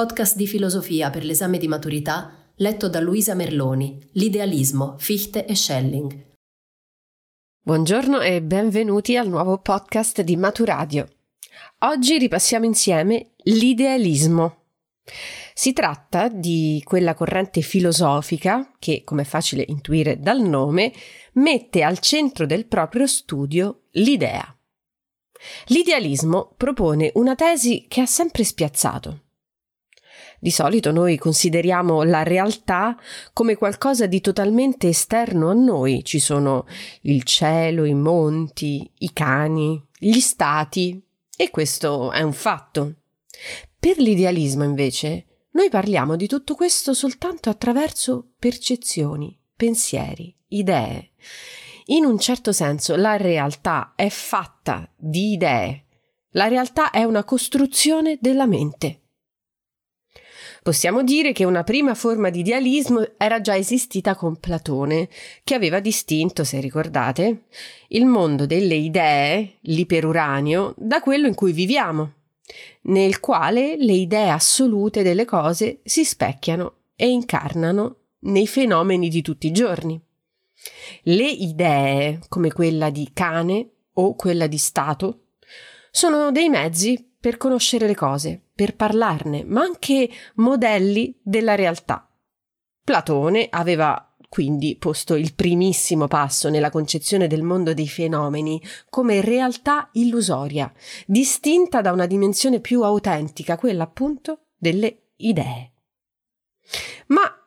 Podcast di filosofia per l'esame di maturità letto da Luisa Merloni, L'idealismo, Fichte e Schelling. Buongiorno e benvenuti al nuovo podcast di Maturadio. Oggi ripassiamo insieme l'idealismo. Si tratta di quella corrente filosofica che, come è facile intuire dal nome, mette al centro del proprio studio l'idea. L'idealismo propone una tesi che ha sempre spiazzato. Di solito noi consideriamo la realtà come qualcosa di totalmente esterno a noi. Ci sono il cielo, i monti, i cani, gli stati e questo è un fatto. Per l'idealismo, invece, noi parliamo di tutto questo soltanto attraverso percezioni, pensieri, idee. In un certo senso la realtà è fatta di idee. La realtà è una costruzione della mente. Possiamo dire che una prima forma di idealismo era già esistita con Platone, che aveva distinto, se ricordate, il mondo delle idee, l'iperuranio, da quello in cui viviamo, nel quale le idee assolute delle cose si specchiano e incarnano nei fenomeni di tutti i giorni. Le idee, come quella di cane o quella di Stato, sono dei mezzi per conoscere le cose, per parlarne, ma anche modelli della realtà. Platone aveva quindi posto il primissimo passo nella concezione del mondo dei fenomeni come realtà illusoria, distinta da una dimensione più autentica, quella appunto delle idee.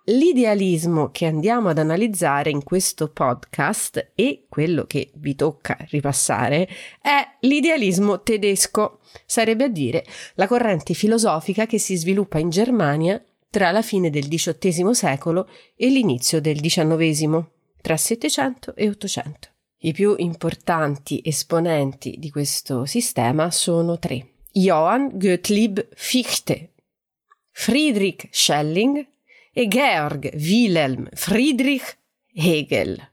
L'idealismo che andiamo ad analizzare in questo podcast e quello che vi tocca ripassare è l'idealismo tedesco, sarebbe a dire la corrente filosofica che si sviluppa in Germania tra la fine del XVIII secolo e l'inizio del XIX, tra Settecento e Ottocento. I più importanti esponenti di questo sistema sono tre. Johann Gottlieb Fichte, Friedrich Schelling e Georg Wilhelm Friedrich Hegel.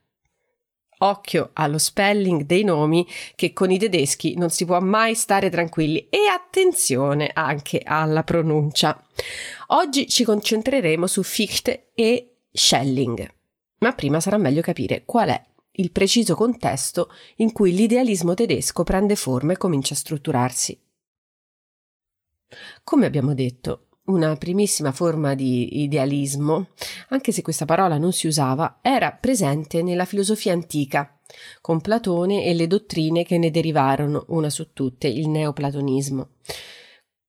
Occhio allo spelling dei nomi che con i tedeschi non si può mai stare tranquilli e attenzione anche alla pronuncia. Oggi ci concentreremo su Fichte e Schelling, ma prima sarà meglio capire qual è il preciso contesto in cui l'idealismo tedesco prende forma e comincia a strutturarsi. Come abbiamo detto, una primissima forma di idealismo, anche se questa parola non si usava, era presente nella filosofia antica, con Platone e le dottrine che ne derivarono, una su tutte, il neoplatonismo.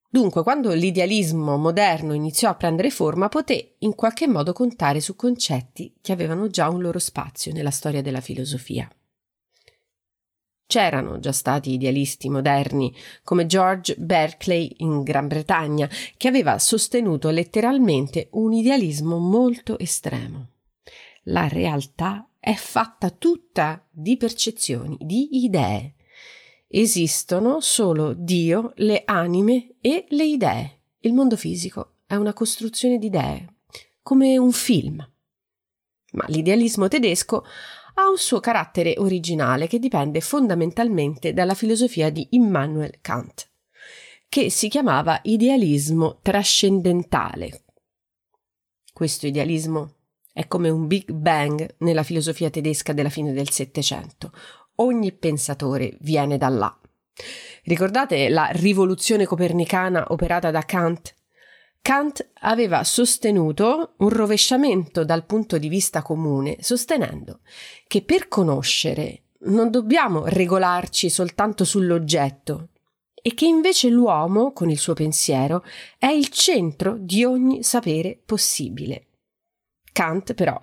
Dunque, quando l'idealismo moderno iniziò a prendere forma, poté in qualche modo contare su concetti che avevano già un loro spazio nella storia della filosofia. C'erano già stati idealisti moderni, come George Berkeley in Gran Bretagna, che aveva sostenuto letteralmente un idealismo molto estremo. La realtà è fatta tutta di percezioni, di idee. Esistono solo Dio, le anime e le idee. Il mondo fisico è una costruzione di idee, come un film. Ma l'idealismo tedesco ha un suo carattere originale che dipende fondamentalmente dalla filosofia di Immanuel Kant, che si chiamava idealismo trascendentale. Questo idealismo è come un Big Bang nella filosofia tedesca della fine del Settecento. Ogni pensatore viene da là. Ricordate la rivoluzione copernicana operata da Kant? Kant aveva sostenuto un rovesciamento dal punto di vista comune, sostenendo che per conoscere non dobbiamo regolarci soltanto sull'oggetto e che invece l'uomo, con il suo pensiero, è il centro di ogni sapere possibile. Kant, però,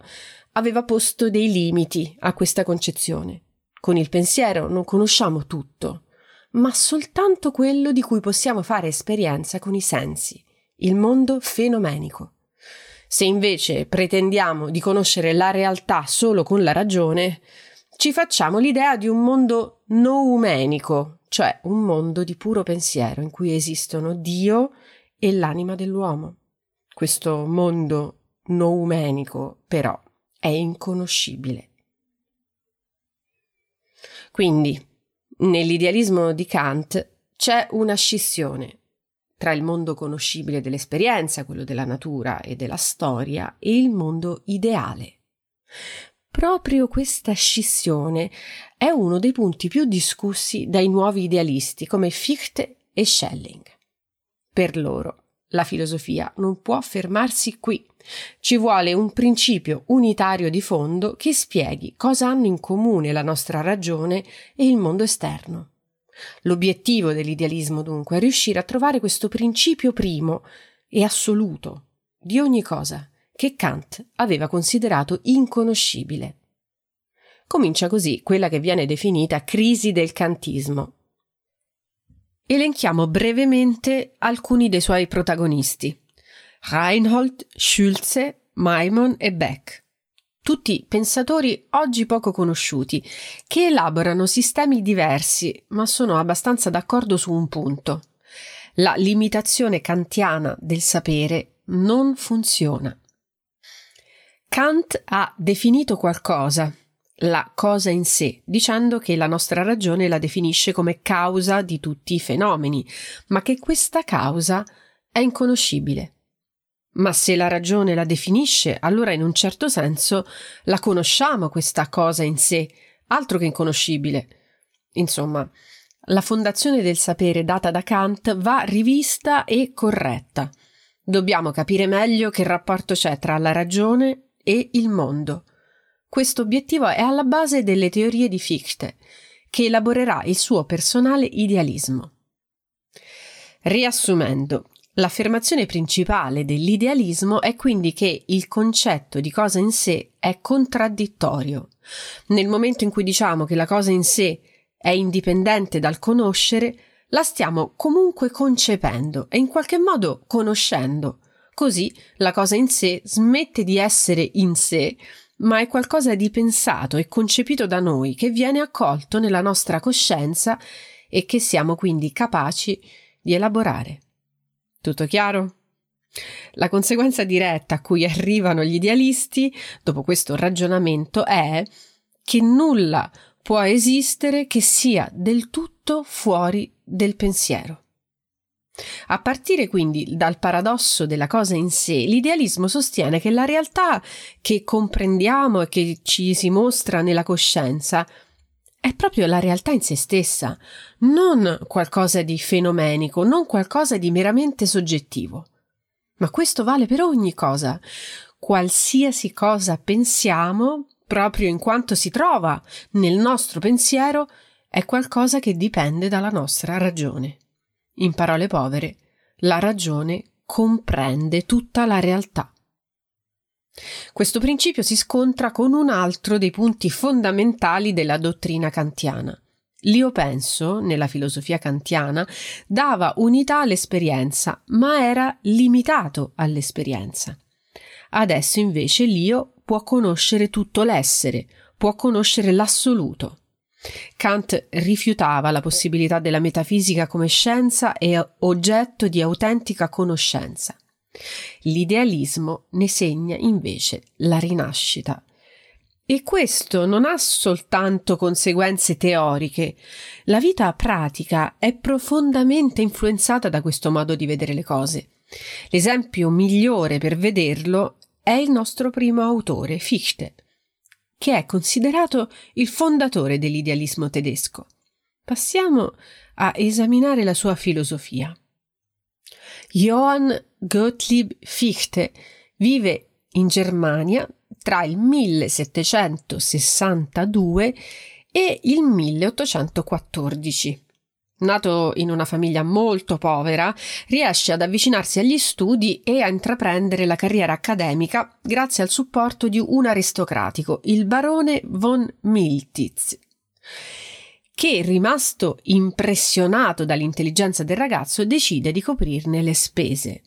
aveva posto dei limiti a questa concezione. Con il pensiero non conosciamo tutto, ma soltanto quello di cui possiamo fare esperienza con i sensi, il mondo fenomenico. Se invece pretendiamo di conoscere la realtà solo con la ragione, ci facciamo l'idea di un mondo noumenico, cioè un mondo di puro pensiero in cui esistono Dio e l'anima dell'uomo. Questo mondo noumenico, però, è inconoscibile. Quindi, nell'idealismo di Kant c'è una scissione tra il mondo conoscibile dell'esperienza, quello della natura e della storia, e il mondo ideale. Proprio questa scissione è uno dei punti più discussi dai nuovi idealisti come Fichte e Schelling. Per loro la filosofia non può fermarsi qui. Ci vuole un principio unitario di fondo che spieghi cosa hanno in comune la nostra ragione e il mondo esterno. L'obiettivo dell'idealismo dunque è riuscire a trovare questo principio primo e assoluto di ogni cosa che Kant aveva considerato inconoscibile. Comincia così quella che viene definita crisi del kantismo. Elenchiamo brevemente alcuni dei suoi protagonisti. Reinhold, Schulze, Maimon e Beck tutti pensatori oggi poco conosciuti, che elaborano sistemi diversi, ma sono abbastanza d'accordo su un punto. La limitazione kantiana del sapere non funziona. Kant ha definito qualcosa, la cosa in sé, dicendo che la nostra ragione la definisce come causa di tutti i fenomeni, ma che questa causa è inconoscibile. Ma se la ragione la definisce, allora in un certo senso la conosciamo questa cosa in sé, altro che inconoscibile. Insomma, la fondazione del sapere data da Kant va rivista e corretta. Dobbiamo capire meglio che rapporto c'è tra la ragione e il mondo. Questo obiettivo è alla base delle teorie di Fichte, che elaborerà il suo personale idealismo. Riassumendo, L'affermazione principale dell'idealismo è quindi che il concetto di cosa in sé è contraddittorio. Nel momento in cui diciamo che la cosa in sé è indipendente dal conoscere, la stiamo comunque concependo e in qualche modo conoscendo. Così la cosa in sé smette di essere in sé, ma è qualcosa di pensato e concepito da noi che viene accolto nella nostra coscienza e che siamo quindi capaci di elaborare. Tutto chiaro? La conseguenza diretta a cui arrivano gli idealisti dopo questo ragionamento è che nulla può esistere che sia del tutto fuori del pensiero. A partire quindi dal paradosso della cosa in sé, l'idealismo sostiene che la realtà che comprendiamo e che ci si mostra nella coscienza è proprio la realtà in se stessa, non qualcosa di fenomenico, non qualcosa di meramente soggettivo. Ma questo vale per ogni cosa. Qualsiasi cosa pensiamo, proprio in quanto si trova nel nostro pensiero, è qualcosa che dipende dalla nostra ragione. In parole povere, la ragione comprende tutta la realtà. Questo principio si scontra con un altro dei punti fondamentali della dottrina kantiana. L'io penso, nella filosofia kantiana, dava unità all'esperienza, ma era limitato all'esperienza. Adesso invece l'io può conoscere tutto l'essere, può conoscere l'assoluto. Kant rifiutava la possibilità della metafisica come scienza e oggetto di autentica conoscenza. L'idealismo ne segna invece la rinascita. E questo non ha soltanto conseguenze teoriche, la vita pratica è profondamente influenzata da questo modo di vedere le cose. L'esempio migliore per vederlo è il nostro primo autore, Fichte, che è considerato il fondatore dell'idealismo tedesco. Passiamo a esaminare la sua filosofia. Johann Gottlieb Fichte vive in Germania tra il 1762 e il 1814. Nato in una famiglia molto povera, riesce ad avvicinarsi agli studi e a intraprendere la carriera accademica grazie al supporto di un aristocratico, il barone von Miltitz che, rimasto impressionato dall'intelligenza del ragazzo, decide di coprirne le spese.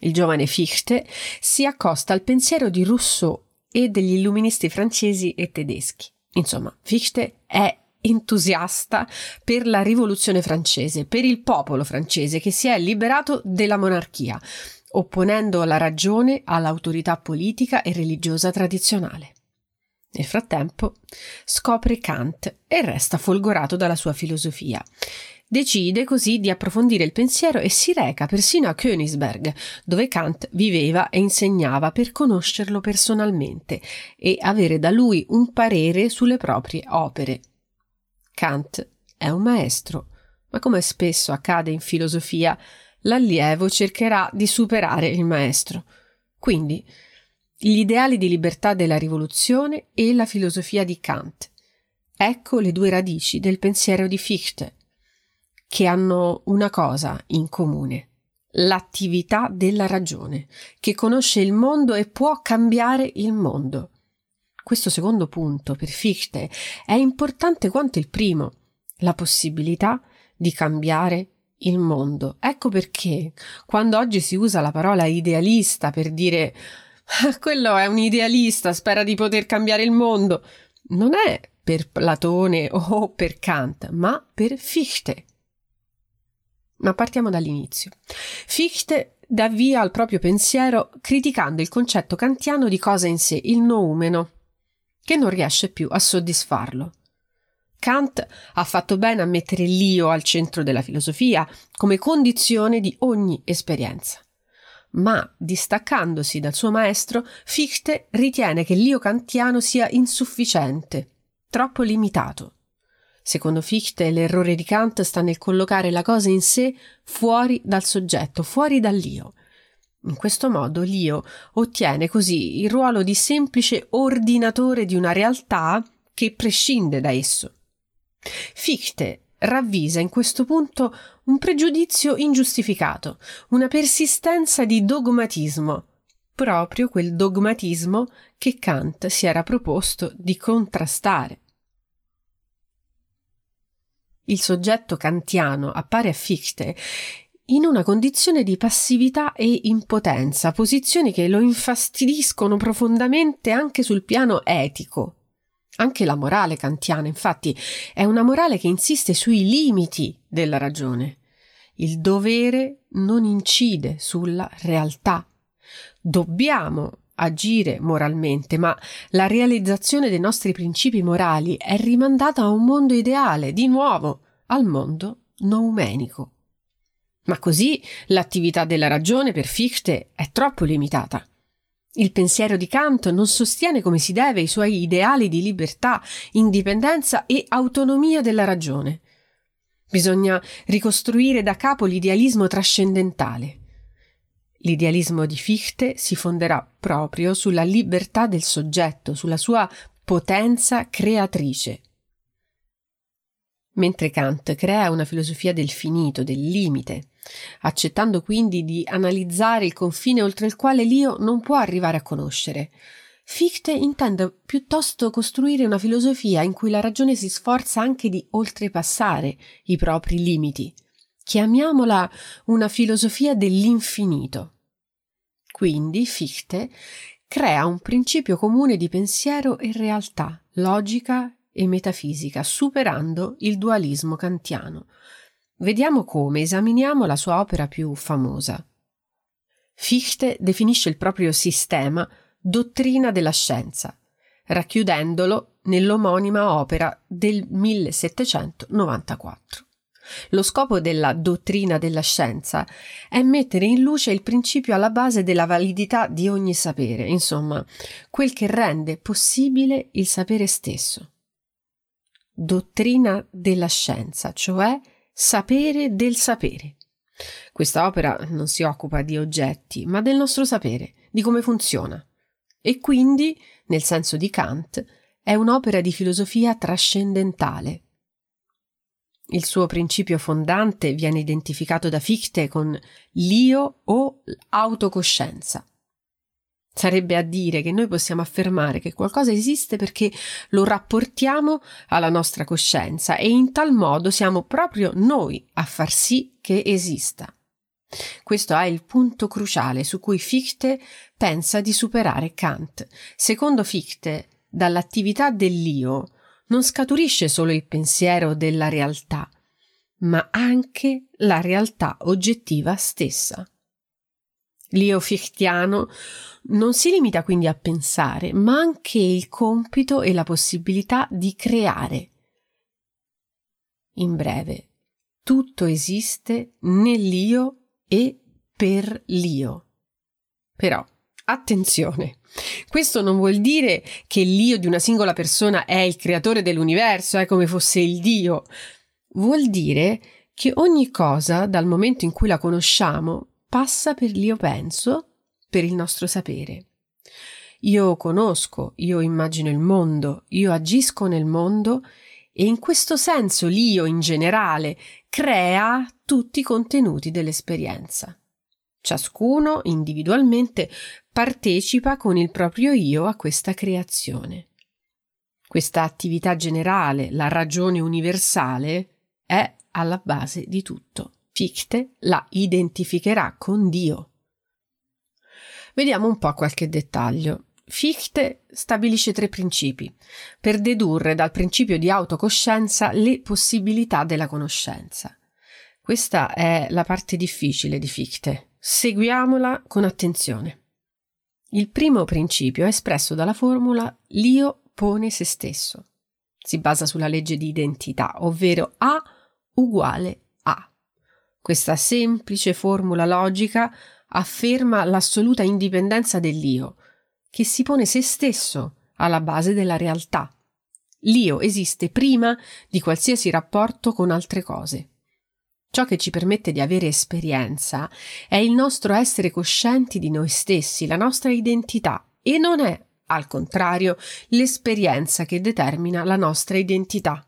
Il giovane Fichte si accosta al pensiero di Rousseau e degli illuministi francesi e tedeschi. Insomma, Fichte è entusiasta per la rivoluzione francese, per il popolo francese che si è liberato della monarchia, opponendo la ragione all'autorità politica e religiosa tradizionale. Nel frattempo scopre Kant e resta folgorato dalla sua filosofia. Decide così di approfondire il pensiero e si reca persino a Königsberg, dove Kant viveva e insegnava per conoscerlo personalmente e avere da lui un parere sulle proprie opere. Kant è un maestro, ma come spesso accade in filosofia, l'allievo cercherà di superare il maestro. Quindi, gli ideali di libertà della rivoluzione e la filosofia di Kant. Ecco le due radici del pensiero di Fichte, che hanno una cosa in comune, l'attività della ragione, che conosce il mondo e può cambiare il mondo. Questo secondo punto per Fichte è importante quanto il primo, la possibilità di cambiare il mondo. Ecco perché quando oggi si usa la parola idealista per dire quello è un idealista, spera di poter cambiare il mondo, non è per Platone o per Kant, ma per Fichte. Ma partiamo dall'inizio. Fichte dà via al proprio pensiero criticando il concetto kantiano di cosa in sé, il noumeno, che non riesce più a soddisfarlo. Kant ha fatto bene a mettere l'io al centro della filosofia come condizione di ogni esperienza. Ma, distaccandosi dal suo maestro, Fichte ritiene che l'io kantiano sia insufficiente, troppo limitato. Secondo Fichte, l'errore di Kant sta nel collocare la cosa in sé fuori dal soggetto, fuori dall'io. In questo modo l'io ottiene così il ruolo di semplice ordinatore di una realtà che prescinde da esso. Fichte ravvisa in questo punto un pregiudizio ingiustificato, una persistenza di dogmatismo, proprio quel dogmatismo che Kant si era proposto di contrastare. Il soggetto kantiano appare a Fichte in una condizione di passività e impotenza, posizioni che lo infastidiscono profondamente anche sul piano etico. Anche la morale kantiana, infatti, è una morale che insiste sui limiti della ragione. Il dovere non incide sulla realtà. Dobbiamo agire moralmente, ma la realizzazione dei nostri principi morali è rimandata a un mondo ideale, di nuovo, al mondo noumenico. Ma così l'attività della ragione per Fichte è troppo limitata. Il pensiero di Kant non sostiene come si deve i suoi ideali di libertà, indipendenza e autonomia della ragione. Bisogna ricostruire da capo l'idealismo trascendentale. L'idealismo di Fichte si fonderà proprio sulla libertà del soggetto, sulla sua potenza creatrice. Mentre Kant crea una filosofia del finito, del limite, accettando quindi di analizzare il confine oltre il quale l'io non può arrivare a conoscere. Fichte intende piuttosto costruire una filosofia in cui la ragione si sforza anche di oltrepassare i propri limiti. Chiamiamola una filosofia dell'infinito. Quindi Fichte crea un principio comune di pensiero e realtà, logica e metafisica, superando il dualismo kantiano, Vediamo come, esaminiamo la sua opera più famosa. Fichte definisce il proprio sistema dottrina della scienza, racchiudendolo nell'omonima opera del 1794. Lo scopo della dottrina della scienza è mettere in luce il principio alla base della validità di ogni sapere, insomma, quel che rende possibile il sapere stesso. Dottrina della scienza, cioè Sapere del sapere. Questa opera non si occupa di oggetti, ma del nostro sapere, di come funziona. E quindi, nel senso di Kant, è un'opera di filosofia trascendentale. Il suo principio fondante viene identificato da Fichte con l'io o autocoscienza. Sarebbe a dire che noi possiamo affermare che qualcosa esiste perché lo rapportiamo alla nostra coscienza e in tal modo siamo proprio noi a far sì che esista. Questo è il punto cruciale su cui Fichte pensa di superare Kant. Secondo Fichte, dall'attività dell'io non scaturisce solo il pensiero della realtà, ma anche la realtà oggettiva stessa. L'io fichtiano non si limita quindi a pensare, ma anche il compito e la possibilità di creare. In breve, tutto esiste nell'io e per l'io. Però, attenzione, questo non vuol dire che l'io di una singola persona è il creatore dell'universo, è come fosse il Dio. Vuol dire che ogni cosa, dal momento in cui la conosciamo, passa per l'io penso, per il nostro sapere. Io conosco, io immagino il mondo, io agisco nel mondo e in questo senso l'io in generale crea tutti i contenuti dell'esperienza. Ciascuno individualmente partecipa con il proprio io a questa creazione. Questa attività generale, la ragione universale, è alla base di tutto. Fichte la identificherà con Dio. Vediamo un po' qualche dettaglio. Fichte stabilisce tre principi per dedurre dal principio di autocoscienza le possibilità della conoscenza. Questa è la parte difficile di Fichte. Seguiamola con attenzione. Il primo principio è espresso dalla formula l'io pone se stesso. Si basa sulla legge di identità, ovvero A uguale questa semplice formula logica afferma l'assoluta indipendenza dell'io, che si pone se stesso alla base della realtà. L'io esiste prima di qualsiasi rapporto con altre cose. Ciò che ci permette di avere esperienza è il nostro essere coscienti di noi stessi, la nostra identità, e non è, al contrario, l'esperienza che determina la nostra identità.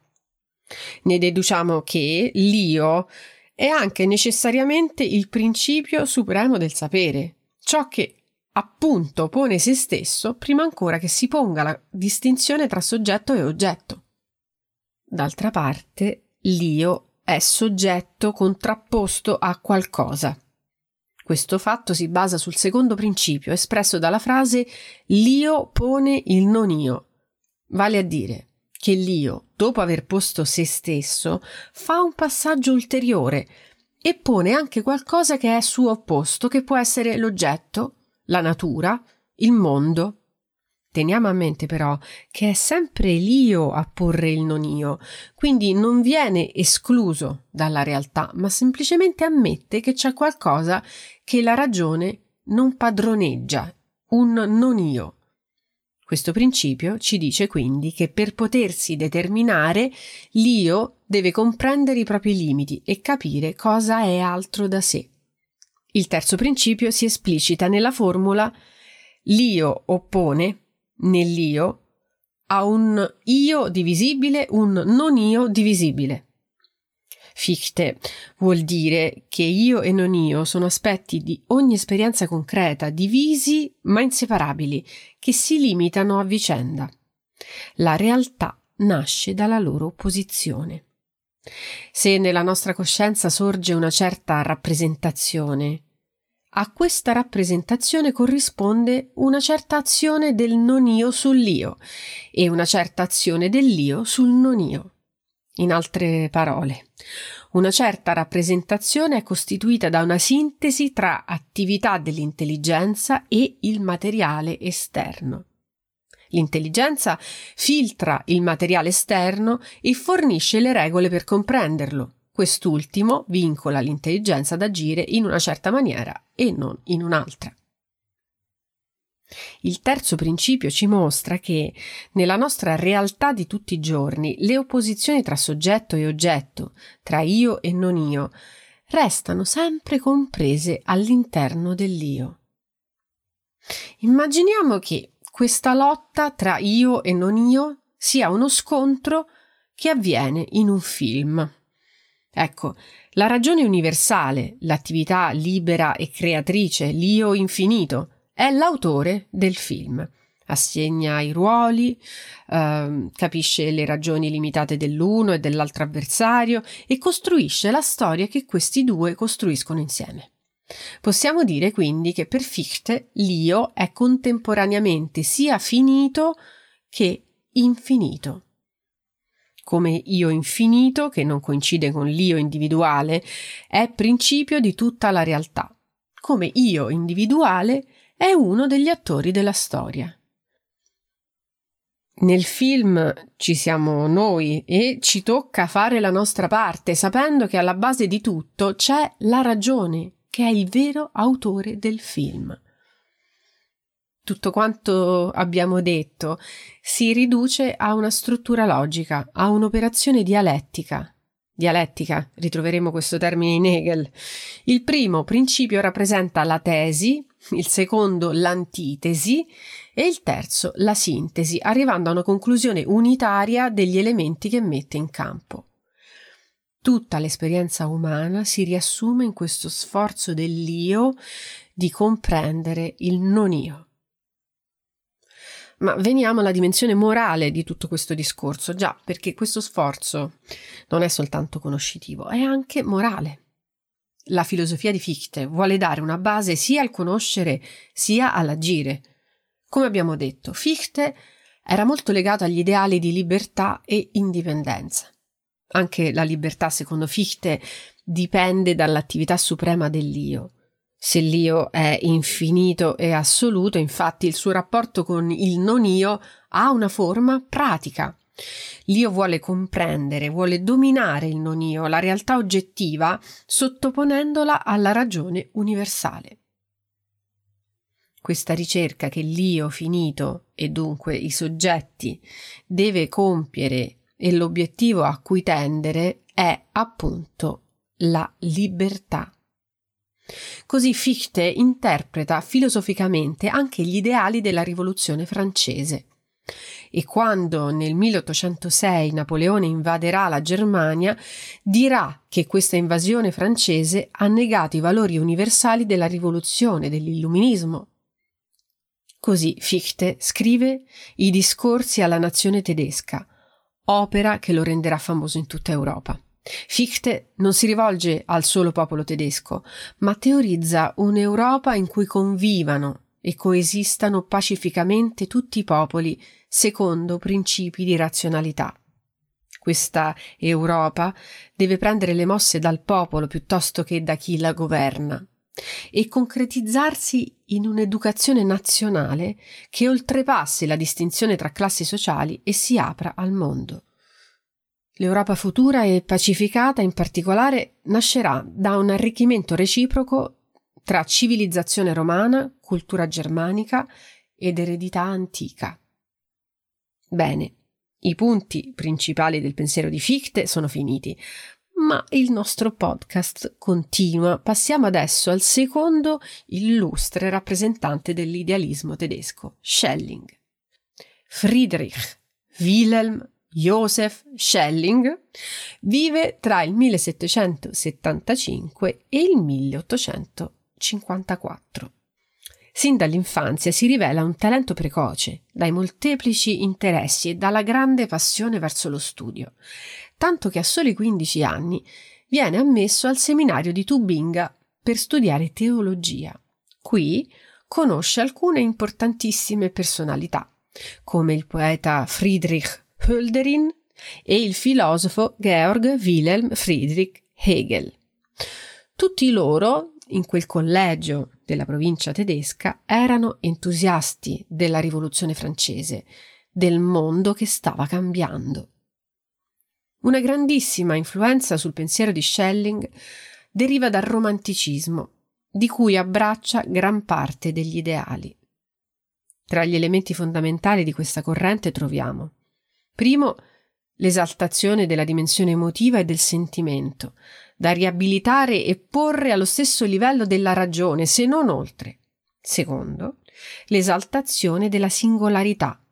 Ne deduciamo che l'io è anche necessariamente il principio supremo del sapere, ciò che appunto pone se stesso prima ancora che si ponga la distinzione tra soggetto e oggetto. D'altra parte, l'io è soggetto contrapposto a qualcosa. Questo fatto si basa sul secondo principio espresso dalla frase l'io pone il non io, vale a dire che l'io, dopo aver posto se stesso, fa un passaggio ulteriore e pone anche qualcosa che è suo opposto, che può essere l'oggetto, la natura, il mondo. Teniamo a mente però che è sempre l'io a porre il non io, quindi non viene escluso dalla realtà, ma semplicemente ammette che c'è qualcosa che la ragione non padroneggia, un non io. Questo principio ci dice quindi che per potersi determinare l'io deve comprendere i propri limiti e capire cosa è altro da sé. Il terzo principio si esplicita nella formula l'io oppone nell'io a un io divisibile un non io divisibile. Fichte vuol dire che io e non io sono aspetti di ogni esperienza concreta, divisi ma inseparabili, che si limitano a vicenda. La realtà nasce dalla loro opposizione. Se nella nostra coscienza sorge una certa rappresentazione, a questa rappresentazione corrisponde una certa azione del non io sull'io e una certa azione dell'io sul non io. In altre parole, una certa rappresentazione è costituita da una sintesi tra attività dell'intelligenza e il materiale esterno. L'intelligenza filtra il materiale esterno e fornisce le regole per comprenderlo. Quest'ultimo vincola l'intelligenza ad agire in una certa maniera e non in un'altra. Il terzo principio ci mostra che nella nostra realtà di tutti i giorni le opposizioni tra soggetto e oggetto, tra io e non io, restano sempre comprese all'interno dell'io. Immaginiamo che questa lotta tra io e non io sia uno scontro che avviene in un film. Ecco, la ragione universale, l'attività libera e creatrice, l'io infinito, è l'autore del film. Assegna i ruoli, eh, capisce le ragioni limitate dell'uno e dell'altro avversario e costruisce la storia che questi due costruiscono insieme. Possiamo dire quindi che per Fichte l'io è contemporaneamente sia finito che infinito. Come io infinito, che non coincide con l'io individuale, è principio di tutta la realtà. Come io individuale è uno degli attori della storia. Nel film ci siamo noi e ci tocca fare la nostra parte, sapendo che alla base di tutto c'è la ragione, che è il vero autore del film. Tutto quanto abbiamo detto si riduce a una struttura logica, a un'operazione dialettica. Dialettica, ritroveremo questo termine in Hegel. Il primo principio rappresenta la tesi, il secondo l'antitesi e il terzo la sintesi, arrivando a una conclusione unitaria degli elementi che mette in campo. Tutta l'esperienza umana si riassume in questo sforzo dell'io di comprendere il non io. Ma veniamo alla dimensione morale di tutto questo discorso, già perché questo sforzo non è soltanto conoscitivo, è anche morale. La filosofia di Fichte vuole dare una base sia al conoscere sia all'agire. Come abbiamo detto, Fichte era molto legato agli ideali di libertà e indipendenza. Anche la libertà, secondo Fichte, dipende dall'attività suprema dell'io. Se l'io è infinito e assoluto, infatti il suo rapporto con il non io ha una forma pratica. L'io vuole comprendere, vuole dominare il non io, la realtà oggettiva, sottoponendola alla ragione universale. Questa ricerca che l'io finito e dunque i soggetti deve compiere e l'obiettivo a cui tendere è appunto la libertà. Così Fichte interpreta filosoficamente anche gli ideali della rivoluzione francese. E quando nel 1806 Napoleone invaderà la Germania, dirà che questa invasione francese ha negato i valori universali della rivoluzione, dell'illuminismo. Così Fichte scrive i discorsi alla nazione tedesca, opera che lo renderà famoso in tutta Europa. Fichte non si rivolge al solo popolo tedesco, ma teorizza un'Europa in cui convivano e coesistano pacificamente tutti i popoli secondo principi di razionalità. Questa Europa deve prendere le mosse dal popolo piuttosto che da chi la governa e concretizzarsi in un'educazione nazionale che oltrepassi la distinzione tra classi sociali e si apra al mondo. L'Europa futura e pacificata in particolare nascerà da un arricchimento reciproco tra civilizzazione romana, cultura germanica ed eredità antica. Bene, i punti principali del pensiero di Fichte sono finiti, ma il nostro podcast continua. Passiamo adesso al secondo illustre rappresentante dell'idealismo tedesco, Schelling. Friedrich Wilhelm Joseph Schelling vive tra il 1775 e il 1854. Sin dall'infanzia si rivela un talento precoce, dai molteplici interessi e dalla grande passione verso lo studio tanto che a soli 15 anni viene ammesso al seminario di Tubinga per studiare teologia. Qui conosce alcune importantissime personalità, come il poeta Friedrich Hölderin e il filosofo Georg Wilhelm Friedrich Hegel. Tutti loro, in quel collegio della provincia tedesca, erano entusiasti della rivoluzione francese, del mondo che stava cambiando. Una grandissima influenza sul pensiero di Schelling deriva dal romanticismo, di cui abbraccia gran parte degli ideali. Tra gli elementi fondamentali di questa corrente troviamo primo l'esaltazione della dimensione emotiva e del sentimento, da riabilitare e porre allo stesso livello della ragione, se non oltre. Secondo, l'esaltazione della singolarità,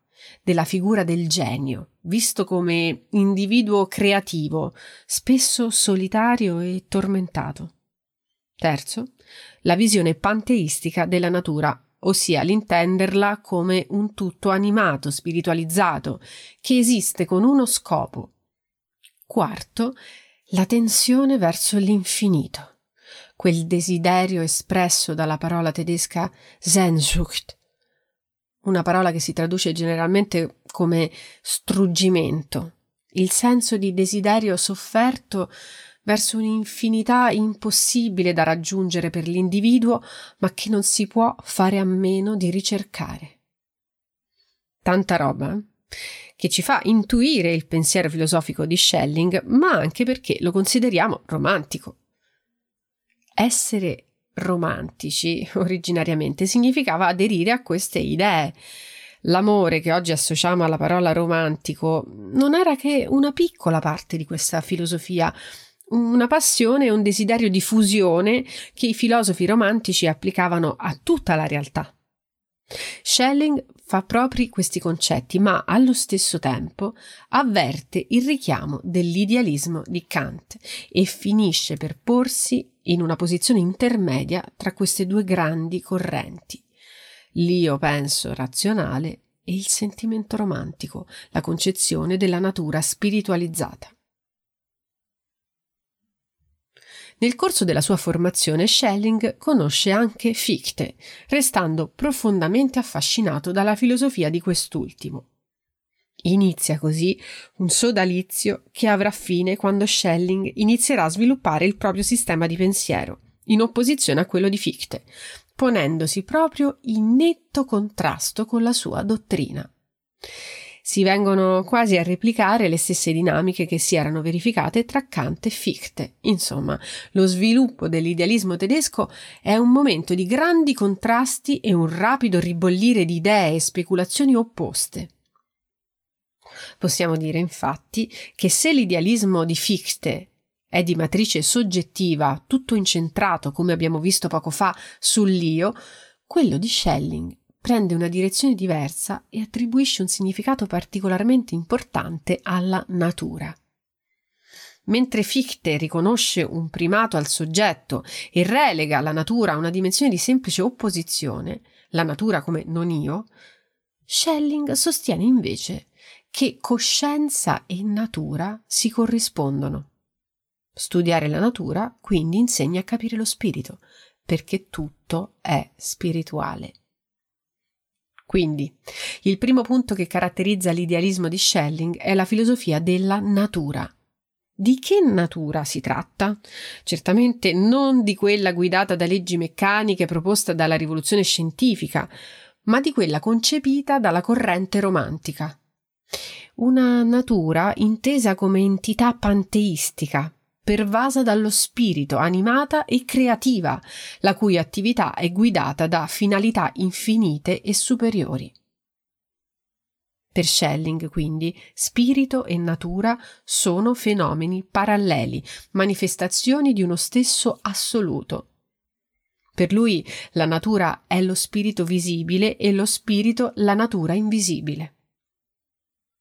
della figura del genio, visto come individuo creativo, spesso solitario e tormentato. Terzo, la visione panteistica della natura ossia l'intenderla come un tutto animato, spiritualizzato, che esiste con uno scopo. Quarto, la tensione verso l'infinito, quel desiderio espresso dalla parola tedesca Sehnsucht, una parola che si traduce generalmente come struggimento, il senso di desiderio sofferto verso un'infinità impossibile da raggiungere per l'individuo, ma che non si può fare a meno di ricercare. Tanta roba eh? che ci fa intuire il pensiero filosofico di Schelling, ma anche perché lo consideriamo romantico. Essere romantici originariamente significava aderire a queste idee. L'amore che oggi associamo alla parola romantico non era che una piccola parte di questa filosofia, una passione e un desiderio di fusione che i filosofi romantici applicavano a tutta la realtà. Schelling fa propri questi concetti, ma allo stesso tempo avverte il richiamo dell'idealismo di Kant e finisce per porsi in una posizione intermedia tra queste due grandi correnti. L'io penso razionale e il sentimento romantico, la concezione della natura spiritualizzata. Nel corso della sua formazione Schelling conosce anche Fichte, restando profondamente affascinato dalla filosofia di quest'ultimo. Inizia così un sodalizio che avrà fine quando Schelling inizierà a sviluppare il proprio sistema di pensiero, in opposizione a quello di Fichte, ponendosi proprio in netto contrasto con la sua dottrina si vengono quasi a replicare le stesse dinamiche che si erano verificate tra Kant e Fichte. Insomma, lo sviluppo dell'idealismo tedesco è un momento di grandi contrasti e un rapido ribollire di idee e speculazioni opposte. Possiamo dire infatti che se l'idealismo di Fichte è di matrice soggettiva, tutto incentrato, come abbiamo visto poco fa, sull'io, quello di Schelling prende una direzione diversa e attribuisce un significato particolarmente importante alla natura. Mentre Fichte riconosce un primato al soggetto e relega la natura a una dimensione di semplice opposizione, la natura come non io, Schelling sostiene invece che coscienza e natura si corrispondono. Studiare la natura quindi insegna a capire lo spirito, perché tutto è spirituale. Quindi, il primo punto che caratterizza l'idealismo di Schelling è la filosofia della natura. Di che natura si tratta? Certamente non di quella guidata da leggi meccaniche proposta dalla rivoluzione scientifica, ma di quella concepita dalla corrente romantica. Una natura intesa come entità panteistica, pervasa dallo spirito, animata e creativa, la cui attività è guidata da finalità infinite e superiori. Per Schelling, quindi, spirito e natura sono fenomeni paralleli, manifestazioni di uno stesso assoluto. Per lui la natura è lo spirito visibile e lo spirito la natura invisibile.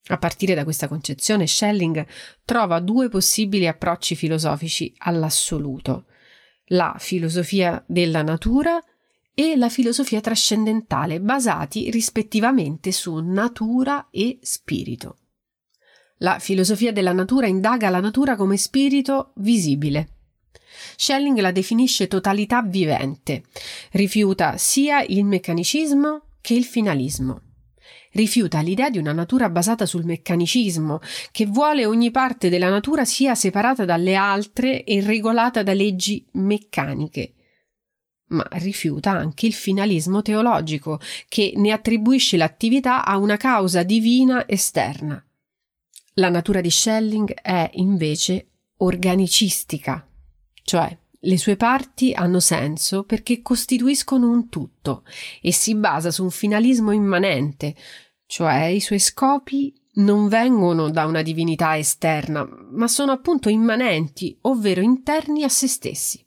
A partire da questa concezione, Schelling trova due possibili approcci filosofici all'assoluto, la filosofia della natura e la filosofia trascendentale, basati rispettivamente su natura e spirito. La filosofia della natura indaga la natura come spirito visibile. Schelling la definisce totalità vivente, rifiuta sia il meccanicismo che il finalismo rifiuta l'idea di una natura basata sul meccanicismo, che vuole ogni parte della natura sia separata dalle altre e regolata da leggi meccaniche. Ma rifiuta anche il finalismo teologico, che ne attribuisce l'attività a una causa divina esterna. La natura di Schelling è invece organicistica, cioè le sue parti hanno senso perché costituiscono un tutto e si basa su un finalismo immanente, cioè i suoi scopi non vengono da una divinità esterna, ma sono appunto immanenti, ovvero interni a se stessi.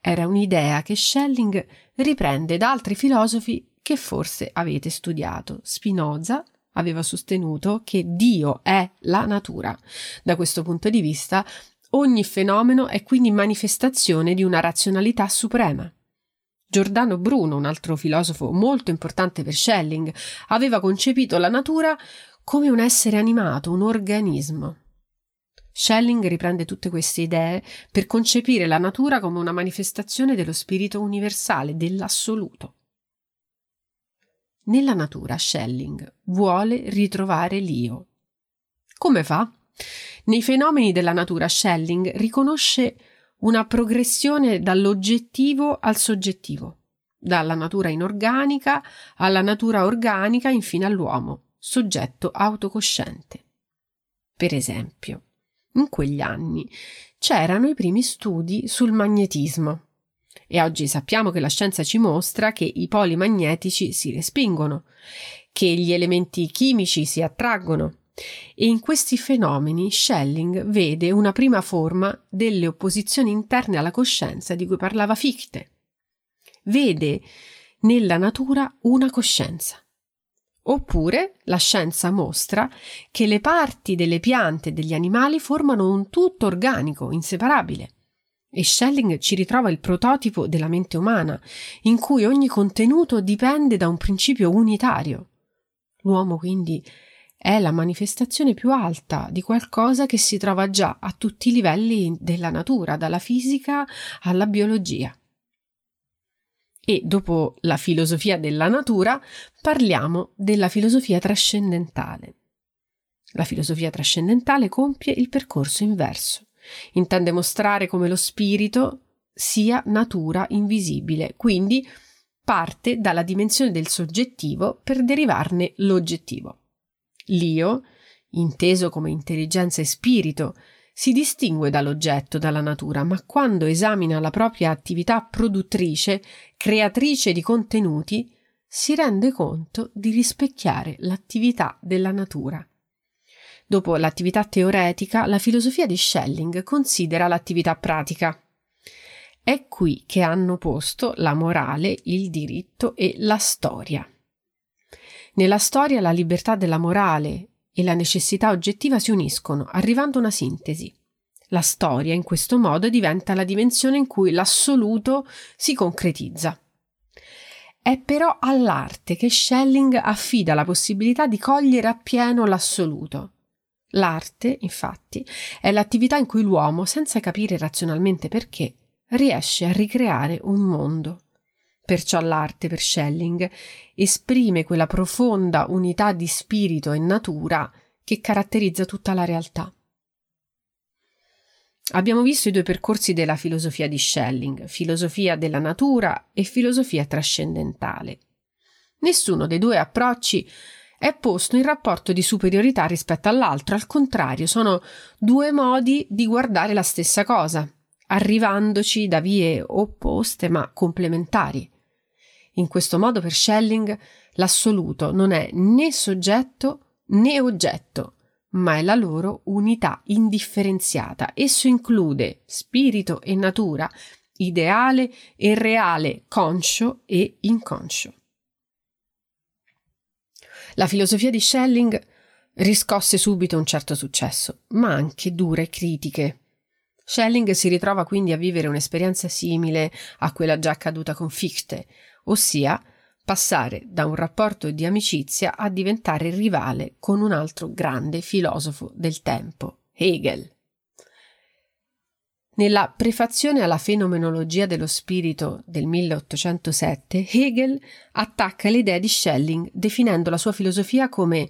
Era un'idea che Schelling riprende da altri filosofi che forse avete studiato. Spinoza aveva sostenuto che Dio è la natura. Da questo punto di vista, ogni fenomeno è quindi manifestazione di una razionalità suprema. Giordano Bruno, un altro filosofo molto importante per Schelling, aveva concepito la natura come un essere animato, un organismo. Schelling riprende tutte queste idee per concepire la natura come una manifestazione dello spirito universale, dell'assoluto. Nella natura Schelling vuole ritrovare l'io. Come fa? Nei fenomeni della natura Schelling riconosce una progressione dall'oggettivo al soggettivo, dalla natura inorganica alla natura organica, infine all'uomo, soggetto autocosciente. Per esempio, in quegli anni c'erano i primi studi sul magnetismo e oggi sappiamo che la scienza ci mostra che i poli magnetici si respingono, che gli elementi chimici si attraggono e in questi fenomeni Schelling vede una prima forma delle opposizioni interne alla coscienza di cui parlava Fichte. Vede nella natura una coscienza. Oppure la scienza mostra che le parti delle piante e degli animali formano un tutto organico, inseparabile. E Schelling ci ritrova il prototipo della mente umana, in cui ogni contenuto dipende da un principio unitario. L'uomo quindi è la manifestazione più alta di qualcosa che si trova già a tutti i livelli della natura, dalla fisica alla biologia. E dopo la filosofia della natura parliamo della filosofia trascendentale. La filosofia trascendentale compie il percorso inverso. Intende mostrare come lo spirito sia natura invisibile, quindi parte dalla dimensione del soggettivo per derivarne l'oggettivo. L'io, inteso come intelligenza e spirito, si distingue dall'oggetto, dalla natura, ma quando esamina la propria attività produttrice, creatrice di contenuti, si rende conto di rispecchiare l'attività della natura. Dopo l'attività teoretica, la filosofia di Schelling considera l'attività pratica. È qui che hanno posto la morale, il diritto e la storia. Nella storia la libertà della morale e la necessità oggettiva si uniscono, arrivando a una sintesi. La storia in questo modo diventa la dimensione in cui l'assoluto si concretizza. È però all'arte che Schelling affida la possibilità di cogliere appieno l'assoluto. L'arte, infatti, è l'attività in cui l'uomo, senza capire razionalmente perché, riesce a ricreare un mondo. Perciò l'arte per Schelling esprime quella profonda unità di spirito e natura che caratterizza tutta la realtà. Abbiamo visto i due percorsi della filosofia di Schelling, filosofia della natura e filosofia trascendentale. Nessuno dei due approcci è posto in rapporto di superiorità rispetto all'altro, al contrario, sono due modi di guardare la stessa cosa, arrivandoci da vie opposte ma complementari. In questo modo per Schelling l'assoluto non è né soggetto né oggetto, ma è la loro unità indifferenziata. Esso include spirito e natura, ideale e reale, conscio e inconscio. La filosofia di Schelling riscosse subito un certo successo, ma anche dure critiche. Schelling si ritrova quindi a vivere un'esperienza simile a quella già accaduta con Fichte, ossia passare da un rapporto di amicizia a diventare rivale con un altro grande filosofo del tempo, Hegel. Nella prefazione alla fenomenologia dello spirito del 1807, Hegel attacca le idee di Schelling definendo la sua filosofia come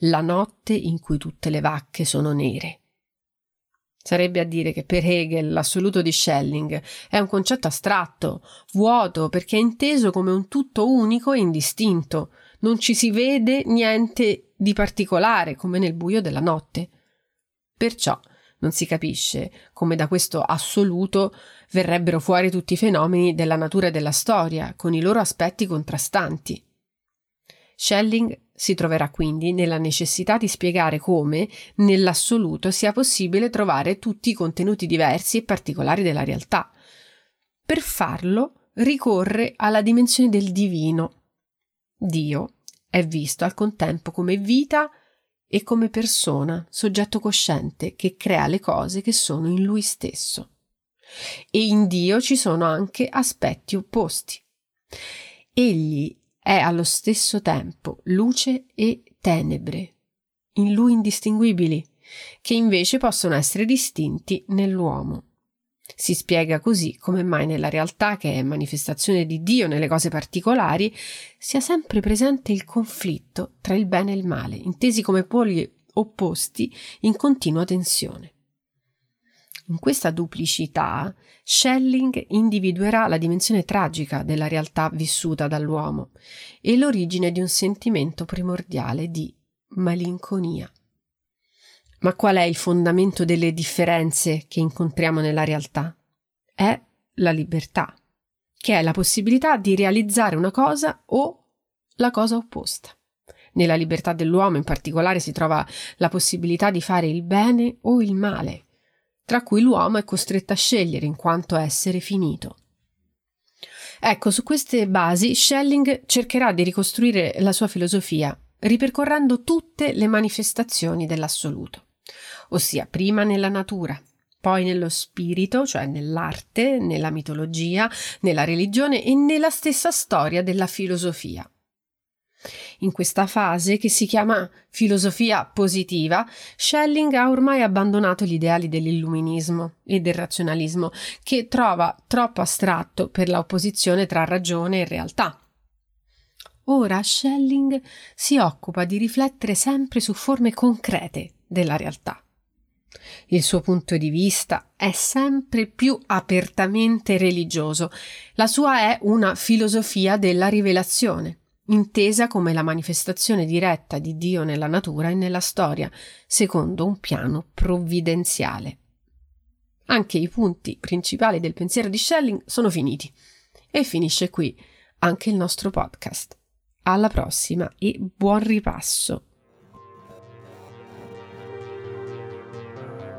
la notte in cui tutte le vacche sono nere Sarebbe a dire che per Hegel l'assoluto di Schelling è un concetto astratto, vuoto, perché è inteso come un tutto unico e indistinto. Non ci si vede niente di particolare, come nel buio della notte. Perciò non si capisce come da questo assoluto verrebbero fuori tutti i fenomeni della natura e della storia, con i loro aspetti contrastanti. Schelling si troverà quindi nella necessità di spiegare come, nell'assoluto, sia possibile trovare tutti i contenuti diversi e particolari della realtà. Per farlo ricorre alla dimensione del divino. Dio è visto al contempo come vita e come persona, soggetto cosciente che crea le cose che sono in lui stesso. E in Dio ci sono anche aspetti opposti. Egli è allo stesso tempo luce e tenebre, in lui indistinguibili, che invece possono essere distinti nell'uomo. Si spiega così come mai nella realtà, che è manifestazione di Dio nelle cose particolari, sia sempre presente il conflitto tra il bene e il male, intesi come poli opposti in continua tensione. In questa duplicità, Schelling individuerà la dimensione tragica della realtà vissuta dall'uomo e l'origine di un sentimento primordiale di malinconia. Ma qual è il fondamento delle differenze che incontriamo nella realtà? È la libertà, che è la possibilità di realizzare una cosa o la cosa opposta. Nella libertà dell'uomo in particolare si trova la possibilità di fare il bene o il male, tra cui l'uomo è costretto a scegliere in quanto essere finito. Ecco, su queste basi Schelling cercherà di ricostruire la sua filosofia, ripercorrendo tutte le manifestazioni dell'assoluto ossia prima nella natura, poi nello spirito, cioè nell'arte, nella mitologia, nella religione e nella stessa storia della filosofia. In questa fase, che si chiama filosofia positiva, Schelling ha ormai abbandonato gli ideali dell'illuminismo e del razionalismo, che trova troppo astratto per la opposizione tra ragione e realtà. Ora Schelling si occupa di riflettere sempre su forme concrete della realtà. Il suo punto di vista è sempre più apertamente religioso. La sua è una filosofia della rivelazione, intesa come la manifestazione diretta di Dio nella natura e nella storia, secondo un piano provvidenziale. Anche i punti principali del pensiero di Schelling sono finiti. E finisce qui anche il nostro podcast. Alla prossima e buon ripasso.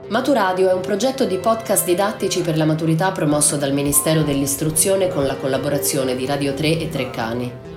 Maturadio è un progetto di podcast didattici per la maturità promosso dal Ministero dell'Istruzione con la collaborazione di Radio 3 e Treccani.